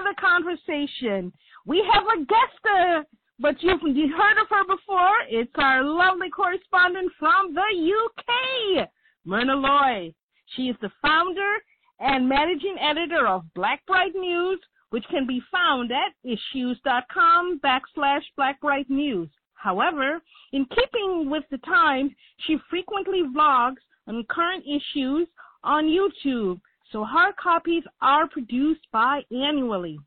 another conversation. We have a guest, uh, but you've you heard of her before. It's our lovely correspondent from the UK, Myrna Loy. She is the founder and managing editor of Black Bright News, which can be found at issuu.com backslash Black Bright News. However, in keeping with the times, she frequently vlogs on current issues on YouTube, so hard copies are produced biannually.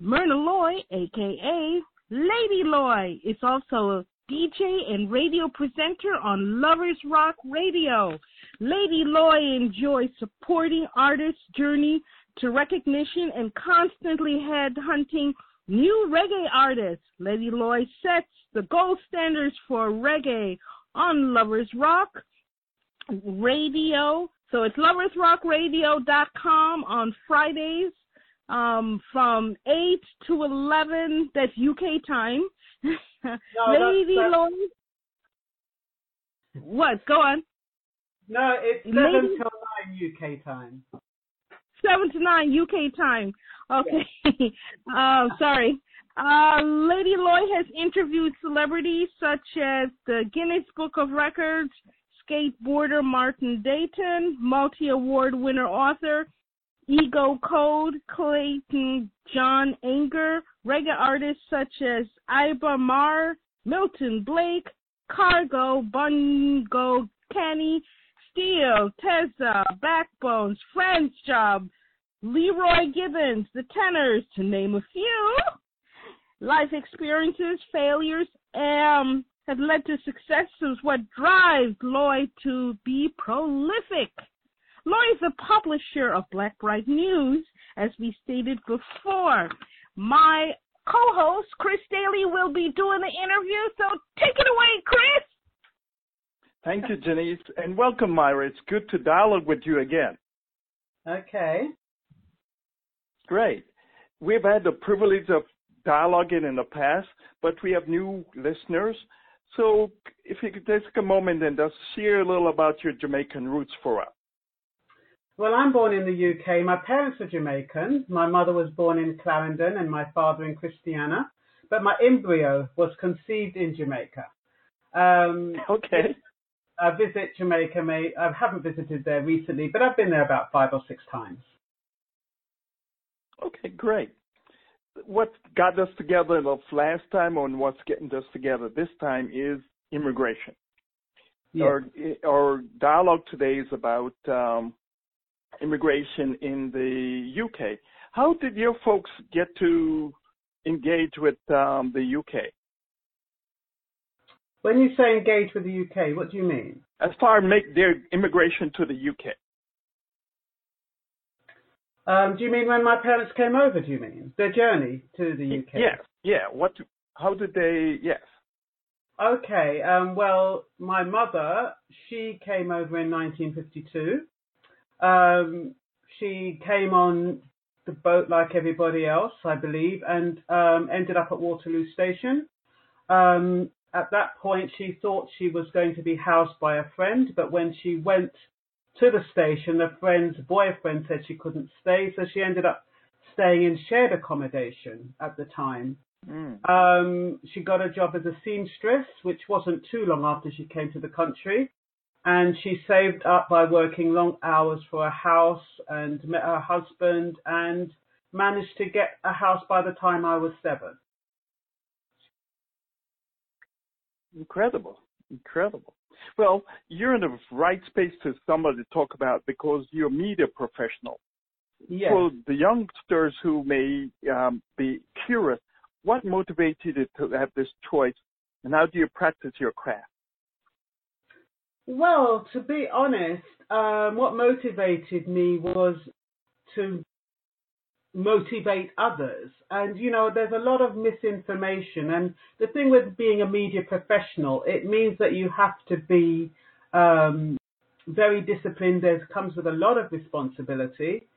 Myrna Loy, aka Lady Loy, is also a DJ and radio presenter on Lovers Rock Radio. Lady Loy enjoys supporting artists' journey to recognition and constantly headhunting new reggae artist Lady Loy sets the gold standards for reggae on Lovers Rock Radio. So it's loversrockradio.com on Fridays um, from 8 to 11. That's UK time. Lady that's- Loy. What? Go on. No, it's Maybe- seven till nine UK time. 7 to 9 UK time. Okay. uh, sorry. Uh, Lady Loy has interviewed celebrities such as the Guinness Book of Records, skateboarder Martin Dayton, multi-award winner author Ego Code, Clayton John Anger, reggae artists such as Iba Mar, Milton Blake, Cargo, Bungo Kenny, Steel, Tezza, Backbones, French Job, Leroy Gibbons, The Tenors, to name a few. Life experiences, failures, um, have led to successes. what drives Loy to be prolific. Loy is a publisher of Black Bright News, as we stated before. My co-host, Chris Daly, will be doing the interview, so take it away, Chris. Thank you, Janice, and welcome, Myra. It's good to dialogue with you again. Okay. Great. We've had the privilege of dialoguing in the past, but we have new listeners. So if you could take a moment and just share a little about your Jamaican roots for us. Well, I'm born in the UK. My parents were Jamaican. My mother was born in Clarendon and my father in Christiana. But my embryo was conceived in Jamaica. Um, Okay. I visit Jamaica. May, I haven't visited there recently, but I've been there about five or six times. Okay, great. What got us together the last time and what's getting us together this time is immigration. Yeah. Our, our dialogue today is about um, immigration in the UK. How did your folks get to engage with um, the UK? When you say engage with the UK, what do you mean? As far as make their immigration to the UK? Um, do you mean when my parents came over? Do you mean their journey to the UK? Yes, yeah. What? How did they? Yes. Okay. Um, well, my mother, she came over in 1952. Um, she came on the boat like everybody else, I believe, and um, ended up at Waterloo Station. Um, at that point, she thought she was going to be housed by a friend, but when she went to the station, a friend's boyfriend said she couldn't stay, so she ended up staying in shared accommodation at the time. Mm. Um, she got a job as a seamstress, which wasn't too long after she came to the country. And she saved up by working long hours for a house and met her husband and managed to get a house by the time I was seven. Incredible, incredible. Well, you're in the right space to somebody to talk about because you're a media professional. Yes. For the youngsters who may um, be curious, what motivated you to have this choice, and how do you practice your craft? Well, to be honest, um, what motivated me was to motivate others. And, you know, there's a lot of misinformation. And the thing with being a media professional, it means that you have to be um, very disciplined. There comes with a lot of responsibility.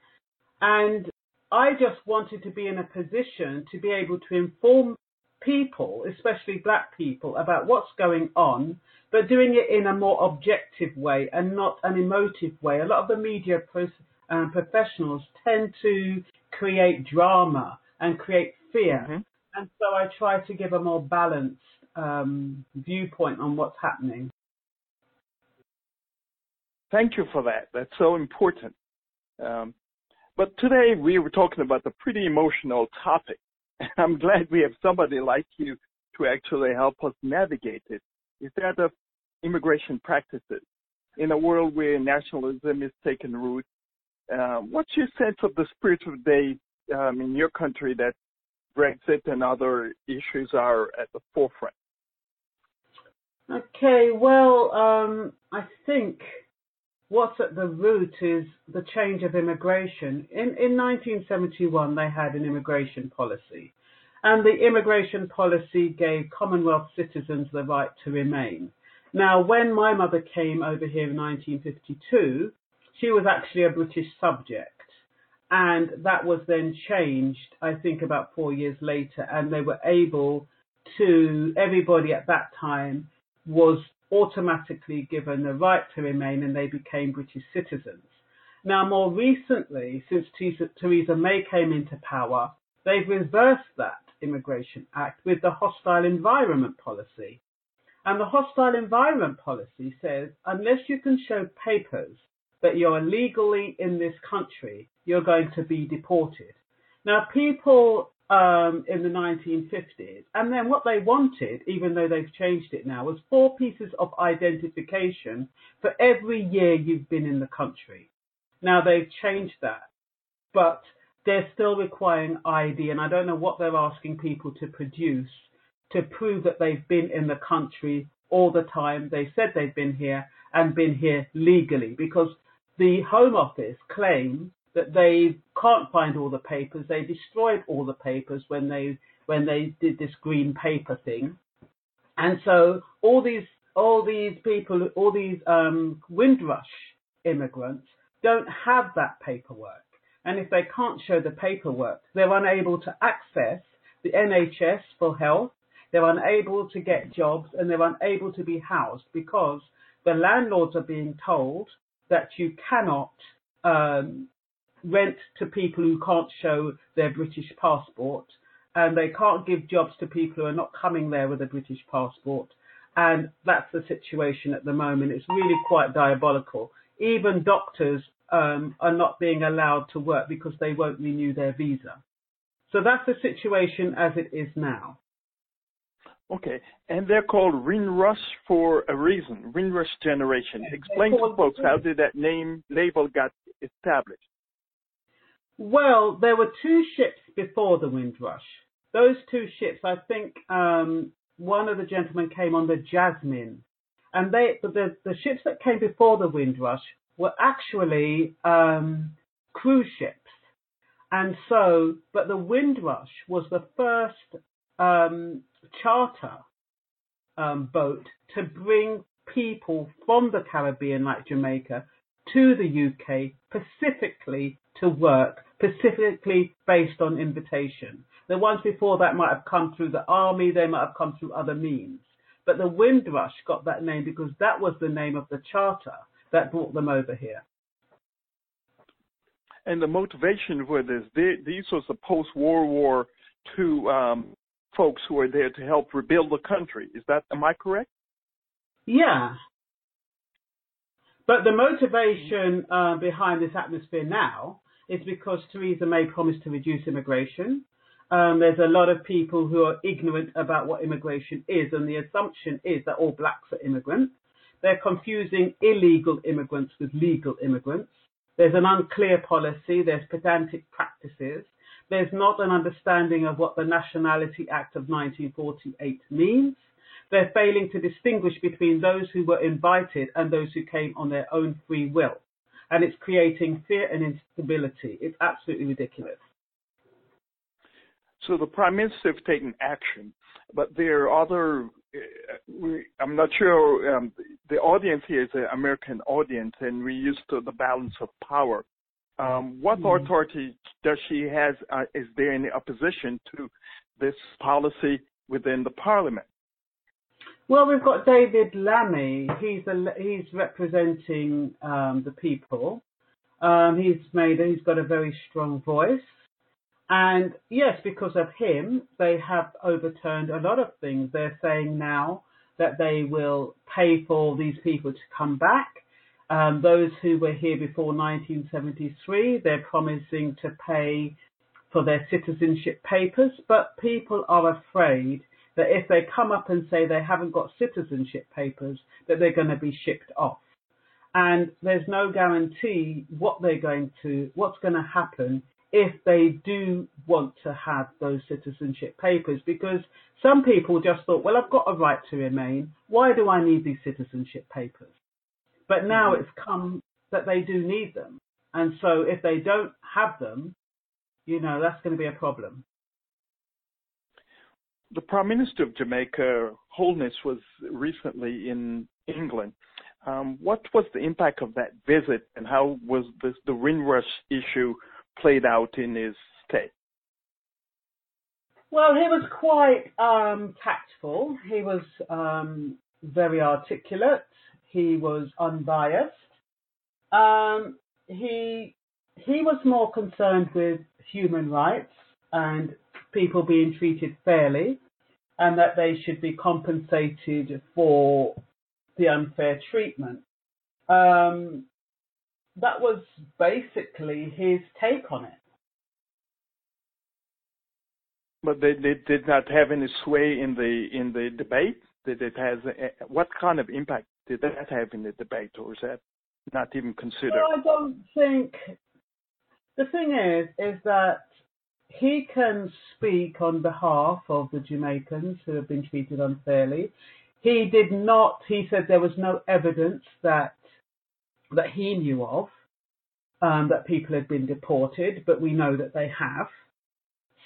And I just wanted to be in a position to be able to inform people, especially black people, about what's going on, but doing it in a more objective way and not an emotive way. A lot of the media um, professionals tend to create drama and create fear. Mm-hmm. And so I try to give a more balanced um, viewpoint on what's happening. Thank you for that. That's so important. Um, but today we were talking about a pretty emotional topic. And I'm glad we have somebody like you to actually help us navigate it. Is that of immigration practices in a world where nationalism is taking root? Uh, what's your sense of the spirit of the day um, in your country that Brexit and other issues are at the forefront? Okay, well, um, I think what's at the root is the change of immigration. In, in 1971, they had an immigration policy, and the immigration policy gave Commonwealth citizens the right to remain. Now, when my mother came over here in 1952, she was actually a British subject. And that was then changed, I think, about four years later, and they were able to, everybody at that time was automatically given the right to remain and they became British citizens. Now, more recently, since Theresa May came into power, they've reversed that Immigration Act with the Hostile Environment Policy. And the Hostile Environment Policy says unless you can show papers that you're legally in this country, you're going to be deported. Now, people um, in the 1950s. And then what they wanted, even though they've changed it now, was four pieces of identification for every year you've been in the country. Now they've changed that, but they're still requiring ID, and I don't know what they're asking people to produce to prove that they've been in the country all the time. They said they've been here and been here legally because the Home Office claims that they can't find all the papers. They destroyed all the papers when they when they did this green paper thing, and so all these all these people, all these um, Windrush immigrants don't have that paperwork, and if they can't show the paperwork, they're unable to access the NHS for health. They're unable to get jobs and they're unable to be housed because the landlords are being told that you cannot um, rent to people who can't show their British passport, and they can't give jobs to people who are not coming there with a British passport. And that's the situation at the moment. It's really quite diabolical. Even doctors um, are not being allowed to work because they won't renew their visa. So that's the situation as it is now. Okay, and they're called Windrush for a reason. Windrush generation. Explain to folks how did that name label got established? Well, there were two ships before the Windrush. Those two ships, I think, um, one of the gentlemen came on the Jasmine, and they the the ships that came before the Windrush were actually um, cruise ships, and so but the Windrush was the first um, charter um, boat to bring people from the Caribbean, like Jamaica, to the UK specifically to work, specifically based on invitation. The ones before that might have come through the army, they might have come through other means. But the Windrush got that name because that was the name of the charter that brought them over here. And the motivation for this, these was the post-World War II um, folks who are there to help rebuild the country. Is that, am I correct? Yeah, but the motivation uh, behind this atmosphere now is because Theresa May promised to reduce immigration. Um, there's a lot of people who are ignorant about what immigration is, and the assumption is that all blacks are immigrants. They're confusing illegal immigrants with legal immigrants. There's an unclear policy, there's pedantic practices, there's not an understanding of what the Nationality Act of 1948 means. They're failing to distinguish between those who were invited and those who came on their own free will. And it's creating fear and instability. It's absolutely ridiculous. So the prime minister has taken action, but there are other. Uh, we, I'm not sure. Um, the audience here is an American audience, and we're used to the balance of power. Um, what mm-hmm. authority does she has? Uh, is there any opposition to this policy within the parliament? Well, we've got David Lammy. He's a, he's representing um, the people. Um, he's made he's got a very strong voice, and yes, because of him, they have overturned a lot of things. They're saying now that they will pay for these people to come back. Um, those who were here before 1973, they're promising to pay for their citizenship papers, but people are afraid that if they come up and say they haven't got citizenship papers, that they're going to be shipped off. And there's no guarantee what they're going to, what's going to happen if they do want to have those citizenship papers because some people just thought, well, I've got a right to remain. Why do I need these citizenship papers? But now mm-hmm. it's come that they do need them. And so if they don't have them, you know, that's going to be a problem the Prime Minister of Jamaica, Holness, was recently in England. Um, what was the impact of that visit, and how was this, the Windrush issue played out in his stay? Well, he was quite um, tactful. He was um, very articulate. He was unbiased. Um, he he was more concerned with human rights and people being treated fairly and that they should be compensated for the unfair treatment. Um, that was basically his take on it. But they, they did not have any sway in the in the debate. Did it has what kind of impact did that have in the debate, or is that not even considered? I don't think. The thing is, is that he can speak on behalf of the Jamaicans who have been treated unfairly. He did not, he said there was no evidence that, that he knew of um, that people had been deported, but we know that they have.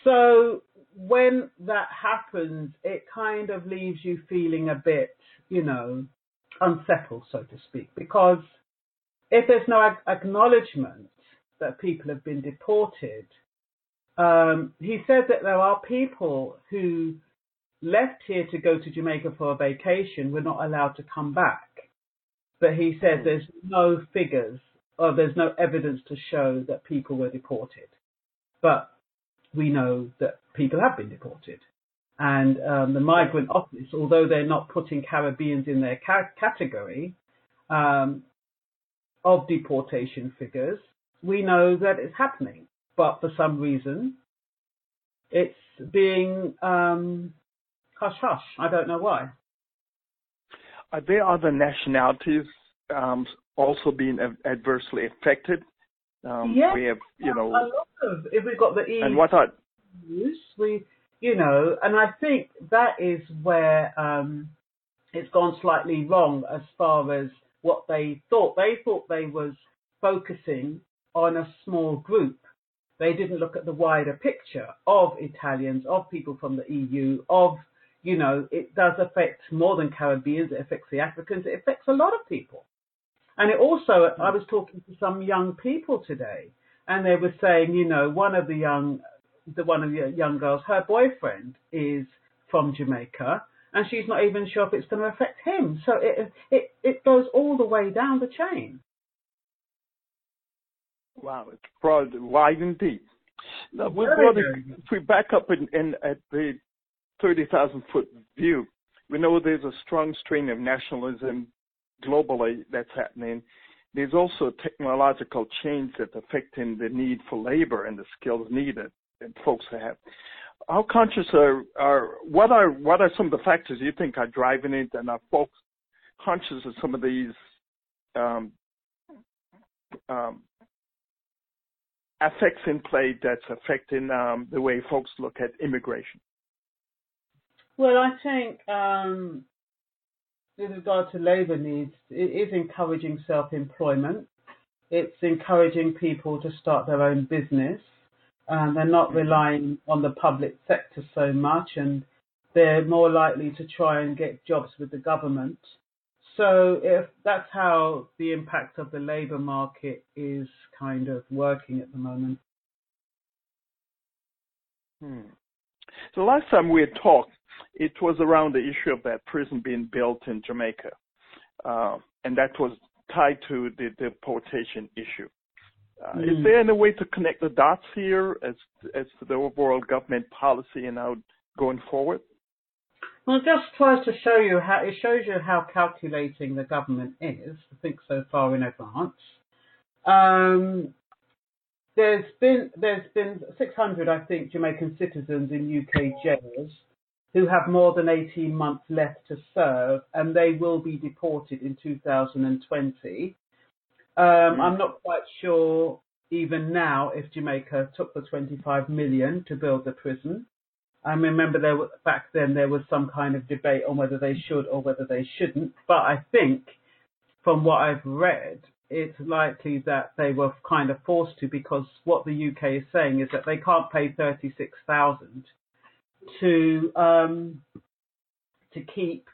So when that happens, it kind of leaves you feeling a bit, you know, unsettled, so to speak, because if there's no acknowledgement that people have been deported, um, he said that there are people who left here to go to Jamaica for a vacation were not allowed to come back. But he said hmm. there's no figures or there's no evidence to show that people were deported. But we know that people have been deported. And um, the migrant office, although they're not putting Caribbeans in their ca- category um, of deportation figures, we know that it's happening but for some reason it's being um, hush hush. I don't know why. Are there other nationalities um, also being adversely affected? Um, yes, we have, you know, a lot of. If we've got the EU, and what are we, you know, and I think that is where um, it's gone slightly wrong as far as what they thought. They thought they was focusing on a small group they didn't look at the wider picture of Italians, of people from the EU, of, you know, it does affect more than Caribbeans, it affects the Africans, it affects a lot of people. And it also, I was talking to some young people today, and they were saying, you know, one of the young, the one of the young girls, her boyfriend is from Jamaica, and she's not even sure if it's going to affect him. So it it it goes all the way down the chain. Wow, it's broad, wide and deep. Now, we if we back up in, in at the 30,000 foot view, we know there's a strong strain of nationalism globally that's happening. There's also technological change that's affecting the need for labor and the skills needed folks have. How conscious are, are what are what are some of the factors you think are driving it, and are folks conscious of some of these um, um, effects in play that's affecting um, the way folks look at immigration? Well, I think um, with regard to labour needs, it is encouraging self-employment. It's encouraging people to start their own business. And they're not relying on the public sector so much, and they're more likely to try and get jobs with the government. So if that's how the impact of the labour market is kind of working at the moment. Hmm. So last time we had talked, it was around the issue of that prison being built in Jamaica, uh, and that was tied to the deportation issue. Uh, mm. Is there any way to connect the dots here as as to the overall government policy and how going forward? Well, it just tries to show you how it shows you how calculating the government is. I think so far in advance. Um, there's been there's been 600, I think, Jamaican citizens in UK jails who have more than 18 months left to serve, and they will be deported in 2020. Um, mm. I'm not quite sure even now if Jamaica took the 25 million to build the prison. I remember there was, back then there was some kind of debate on whether they should or whether they shouldn't. But I think, from what I've read, it's likely that they were kind of forced to because what the UK is saying is that they can't pay 36,000 to um, to keep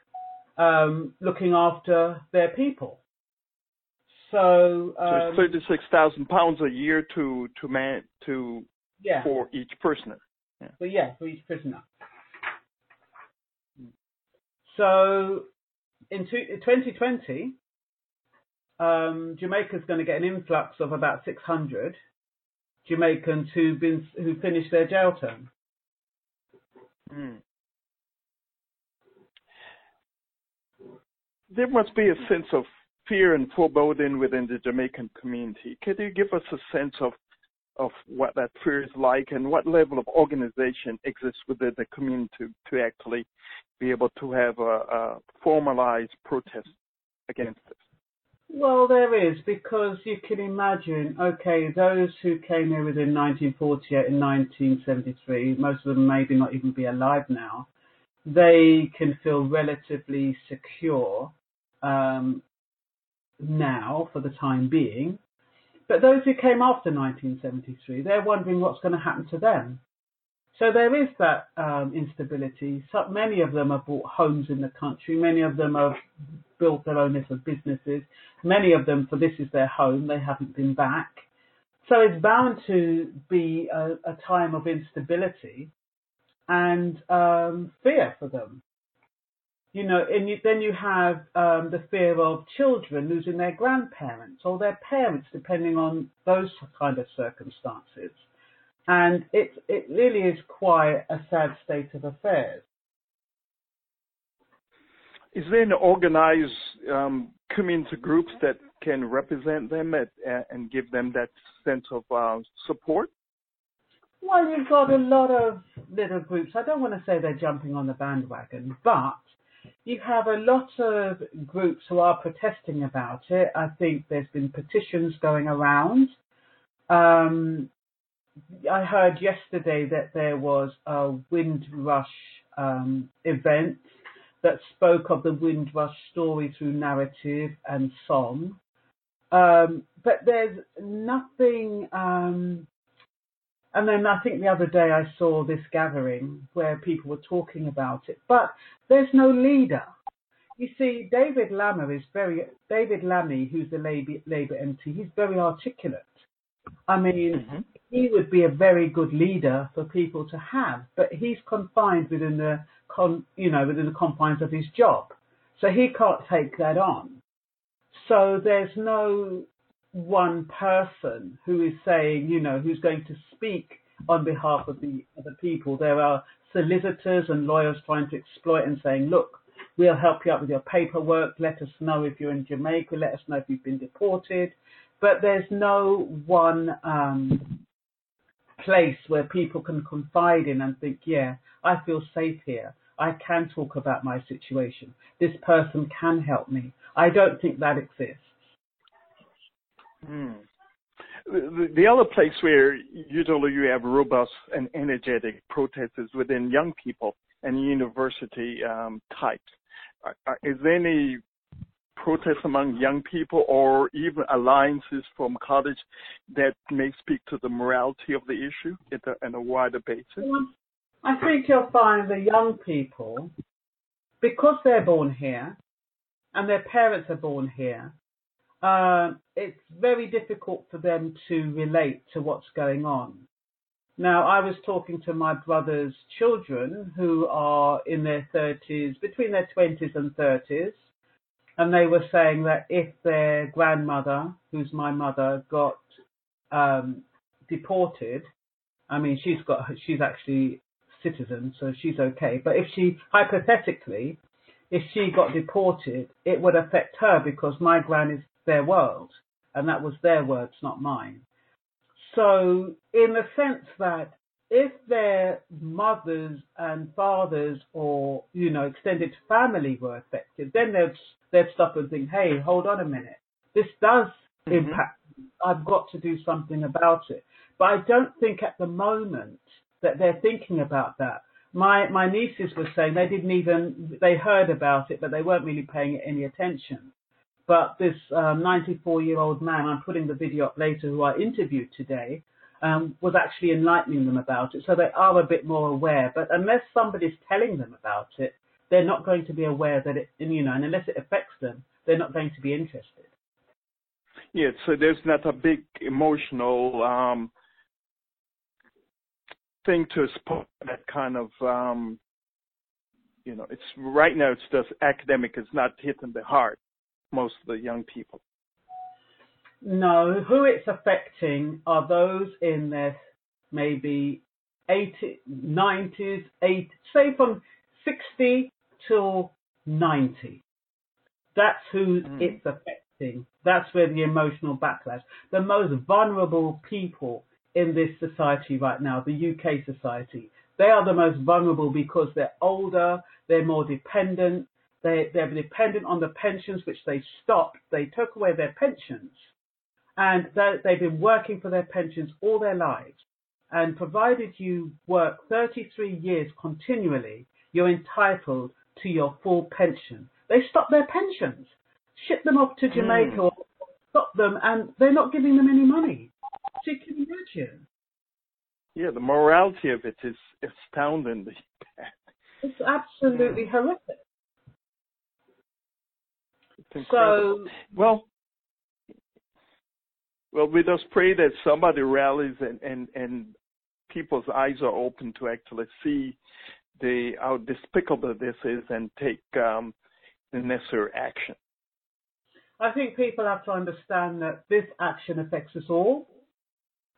um, looking after their people. So, um, so thirty six thousand pounds a year to to man to yeah. for each prisoner. Yeah. But yeah, for each prisoner. So in, two, in 2020, um, Jamaica's going to get an influx of about 600 Jamaicans who've been who finished their jail term. Mm. There must be a sense of fear and foreboding within the Jamaican community. Could you give us a sense of of what that fear is like and what level of organization exists within the community to, actually be able to have a, a formalized protest against this? Well, there is because you can imagine. Okay, those who came here within 1948 and 1973, most of them maybe not even be alive now. They can feel relatively secure um, now for the time being. But those who came after 1973, they're wondering what's going to happen to them. So there is that um, instability. So many of them have bought homes in the country. Many of them have built their own little businesses. Many of them, for this is their home, they haven't been back. So it's bound to be a, a time of instability and um, fear for them. You know, and you, then you have um, the fear of children losing their grandparents or their parents, depending on those kind of circumstances and it it really is quite a sad state of affairs. Is there an organized um, community groups that can represent them at, uh, and give them that sense of uh, support? Well, you've got a lot of little groups. I don't want to say they're jumping on the bandwagon, but you have a lot of groups who are protesting about it. I think there's been petitions going around. Um, I heard yesterday that there was a Windrush um, event that spoke of the Windrush story through narrative and song. Um, but there's nothing. Um, and then I think the other day I saw this gathering where people were talking about it, but there's no leader. You see, David Lammy is very David Lammy, who's the Labour, Labour MP. He's very articulate. I mean, mm-hmm he would be a very good leader for people to have, but he's confined within the con, you know, within the confines of his job, so he can't take that on. So there's no one person who is saying, you know, who's going to speak on behalf of the other people. There are solicitors and lawyers trying to exploit and saying, look, we'll help you out with your paperwork. Let us know if you're in Jamaica. Let us know if you've been deported. But there's no one um, place where people can confide in and think, yeah, I feel safe here. I can talk about my situation. This person can help me. I don't think that exists. Hmm. The, the, other place where usually you have robust and energetic protests is within young people and university um, types. is there any protests among young people or even alliances from college that may speak to the morality of the issue in a wider basis? I think you'll find the young people, because they're born here and their parents are born here, uh, it's very difficult for them to relate to what's going on. Now, I was talking to my brother's children who are in their 30s, between their 20s and 30s, and they were saying that if their grandmother, who's my mother, got um, deported, I mean, she's got, she's actually citizen, so she's okay. But if she, hypothetically, if she got deported, it would affect her because my gran is their world, and that was their words, not mine. So, in the sense that if their mothers and fathers or you know extended family were affected, then they'd they'd stop and think, hey, hold on a minute, this does mm-hmm. impact. I've got to do something about it. But I don't think at the moment that they're thinking about that. My my nieces were saying they didn't even they heard about it, but they weren't really paying it any attention. But this 94 um, year old man, I'm putting the video up later, who I interviewed today, um, was actually enlightening them about it. So they are a bit more aware. But unless somebody's telling them about it, they're not going to be aware that it, you know, and unless it affects them, they're not going to be interested. Yeah, so there's not a big emotional um, thing to support that kind of, um, you know, it's right now it's just academic. It's not hitting the heart most of the young people. No, who it's affecting are those in their maybe 80, 90s, 80, say from 60 till 90. That's who mm. it's affecting. That's where the emotional backlash. The most vulnerable people in this society right now, the UK society, they are the most vulnerable because they're older, they're more dependent, they, they're dependent on the pensions which they stopped. They took away their pensions and they've been working for their pensions all their lives. And provided you work 33 years continually, you're entitled to your full pension. They stop their pensions, ship them off to Jamaica, mm. stop them, and they're not giving them any money. So you can imagine. Yeah, the morality of it is astoundingly bad. It's absolutely mm. horrific. So, well, well, we just pray that somebody rallies and, and, and people's eyes are open to actually see the how despicable this is and take um, the necessary action. I think people have to understand that this action affects us all.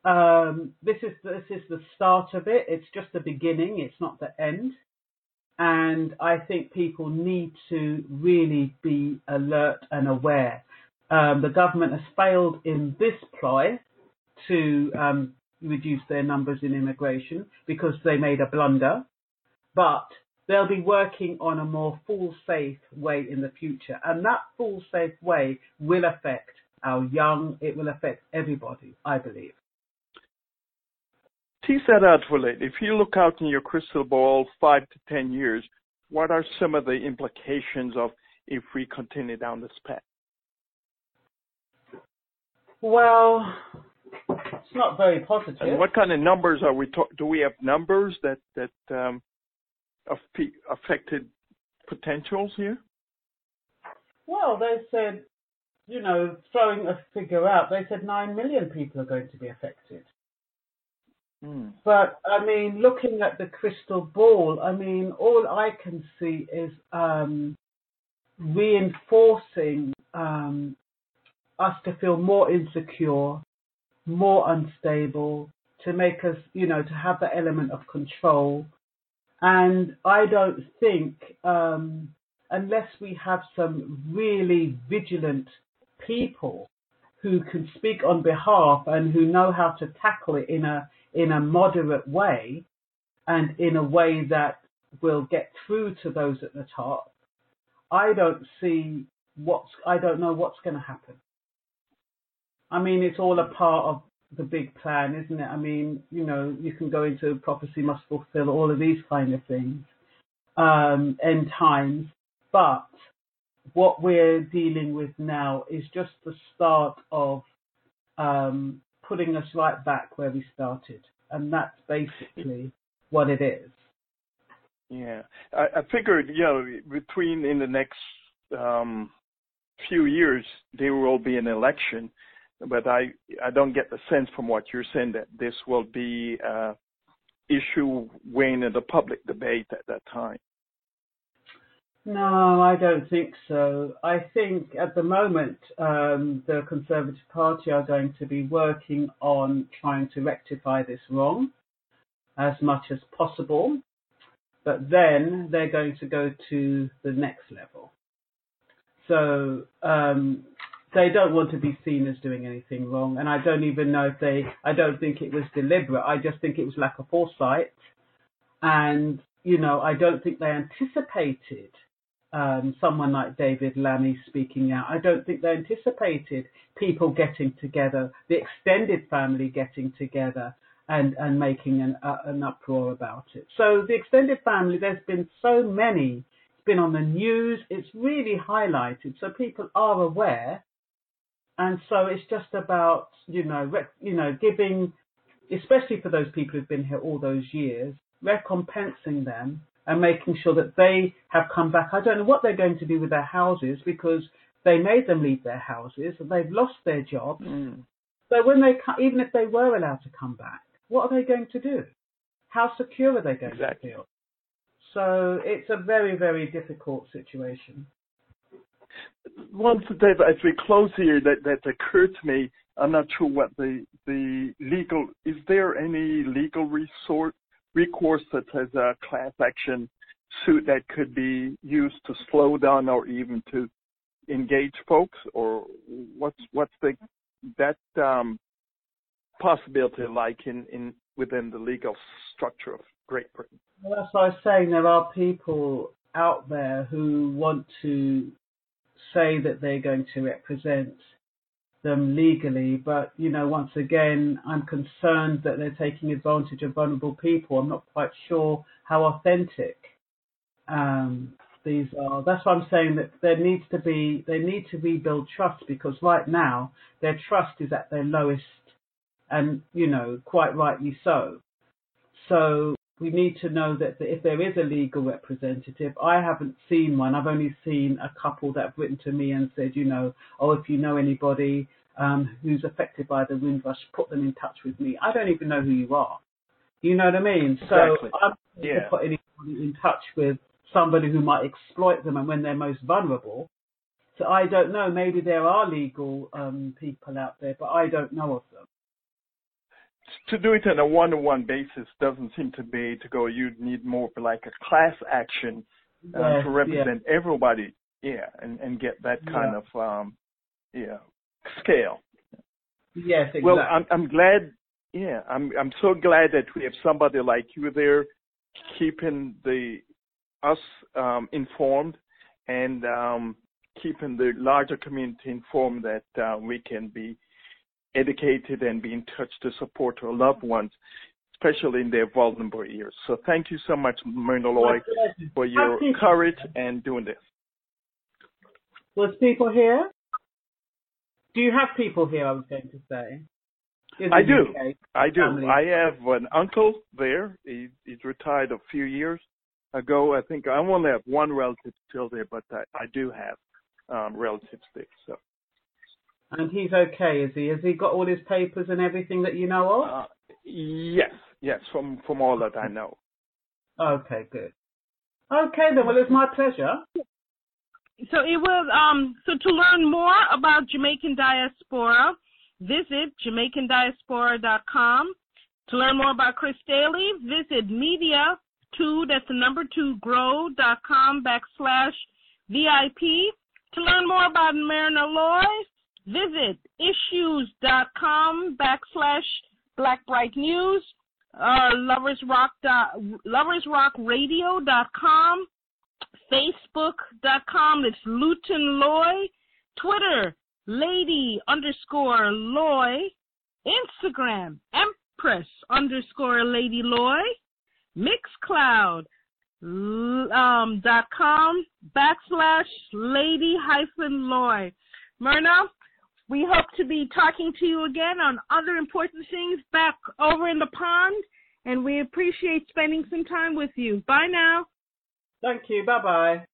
Um, this is this is the start of it. It's just the beginning. It's not the end. And I think people need to really be alert and aware um, the government has failed in this ploy to um, reduce their numbers in immigration because they made a blunder, but they'll be working on a more full safe way in the future. And that full safe way will affect our young, it will affect everybody, I believe. Tease that out for late. If you look out in your crystal ball five to ten years, what are some of the implications of if we continue down this path? Well, it's not very positive. And what kind of numbers are we talking? Do we have numbers that that um, affected potentials here? Well, they said, you know, throwing a figure out, they said nine million people are going to be affected. Mm. But I mean, looking at the crystal ball, I mean, all I can see is um, reinforcing um, us to feel more insecure, more unstable, to make us, you know, to have the element of control. And I don't think, um, unless we have some really vigilant people who can speak on behalf and who know how to tackle it in a in a moderate way and in a way that will get through to those at the top, I don't see what's I don't know what's going to happen. I mean, it's all a part of the big plan, isn't it? I mean, you know, you can go into prophecy must fulfill all of these kind of things, um, end times. But what we're dealing with now is just the start of um, putting us right back where we started, and that's basically what it is. Yeah, I, I figured, you know, between in the next um, few years there will be an election but I I don't get the sense from what you're saying that this will be uh, issue weighing in the public debate at that time? No, I don't think so. I think at the moment um, the Conservative Party are going to be working on trying to rectify this wrong as much as possible, but then they're going to go to the next level. So um, they don't want to be seen as doing anything wrong, and I don't even know if they. I don't think it was deliberate. I just think it was lack of foresight, and you know I don't think they anticipated um, someone like David Lammy speaking out. I don't think they anticipated people getting together, the extended family getting together and, and making an, uh, an uproar about it. So the extended family, there's been so many, it's been on the news, it's really highlighted, so people are aware. And so it's just about, you know, rec- you know, giving, especially for those people who've been here all those years, recompensing them and making sure that they have come back. I don't know what they're going to do with their houses because they made them leave their houses and they've lost their jobs. Mm. So when they, even if they were allowed to come back, what are they going to do? How secure are they going exactly. to feel? So it's a very, very difficult situation. Once, Dave, as we close here, that, that occurred to me. I'm not sure what the the legal is. There any legal resource recourse such as a class action suit that could be used to slow down or even to engage folks, or what's what's the that um, possibility like in, in within the legal structure of Great Britain? Well, what I was saying. There are people out there who want to say that they're going to represent them legally, but you know, once again, I'm concerned that they're taking advantage of vulnerable people. I'm not quite sure how authentic um, these are. That's why I'm saying that there needs to be they need to rebuild trust because right now their trust is at their lowest, and you know, quite rightly so. So we need to know that if there is a legal representative, I haven't seen one. I've only seen a couple that have written to me and said, you know, oh, if you know anybody um, who's affected by the Windrush, put them in touch with me. I don't even know who you are. You know what I mean? Exactly. So I'm yeah. to put anybody in touch with somebody who might exploit them and when they're most vulnerable. So I don't know. Maybe there are legal um, people out there, but I don't know of them to do it on a one-to-one basis doesn't seem to be to go. You'd need more like a class action uh, yes, to represent yeah. everybody, yeah, and and get that kind yeah. of um, yeah scale. Yes, exactly. Well, I'm I'm glad. Yeah, I'm I'm so glad that we have somebody like you there, keeping the us um, informed and um, keeping the larger community informed that uh, we can be educated and be in touch to support our loved ones, especially in their vulnerable years. So thank you so much, Myrna Loy, for your courage and doing this. Was people here? Do you have people here? I was going to say. I do. UK, I do. Family. I have an uncle there. He, he's retired a few years ago. I think I only have one relative still there, but I, I do have um, relatives there. So and he's okay, is he? Has he got all his papers and everything that you know of? Uh, yes, yes, from from all that I know. Okay, good. Okay then, well it's my pleasure. So it was um so to learn more about Jamaican diaspora, visit jamaicandiaspora.com. To learn more about Chris Daly, visit media two that's the number two grow.com backslash VIP. To learn more about Myrna Loy, Visit issuu.com backslash Black Bright News, uh, loversrock loversrockradio.com, facebook.com, it's Luton Loy, Twitter, lady underscore Loy, Instagram, Empress underscore Lady Loy, Mixcloud, um, dot com backslash lady hyphen Loy. Myrna, we hope to be talking to you again on other important things back over in the pond, and we appreciate spending some time with you. Bye now. Thank you. Bye bye.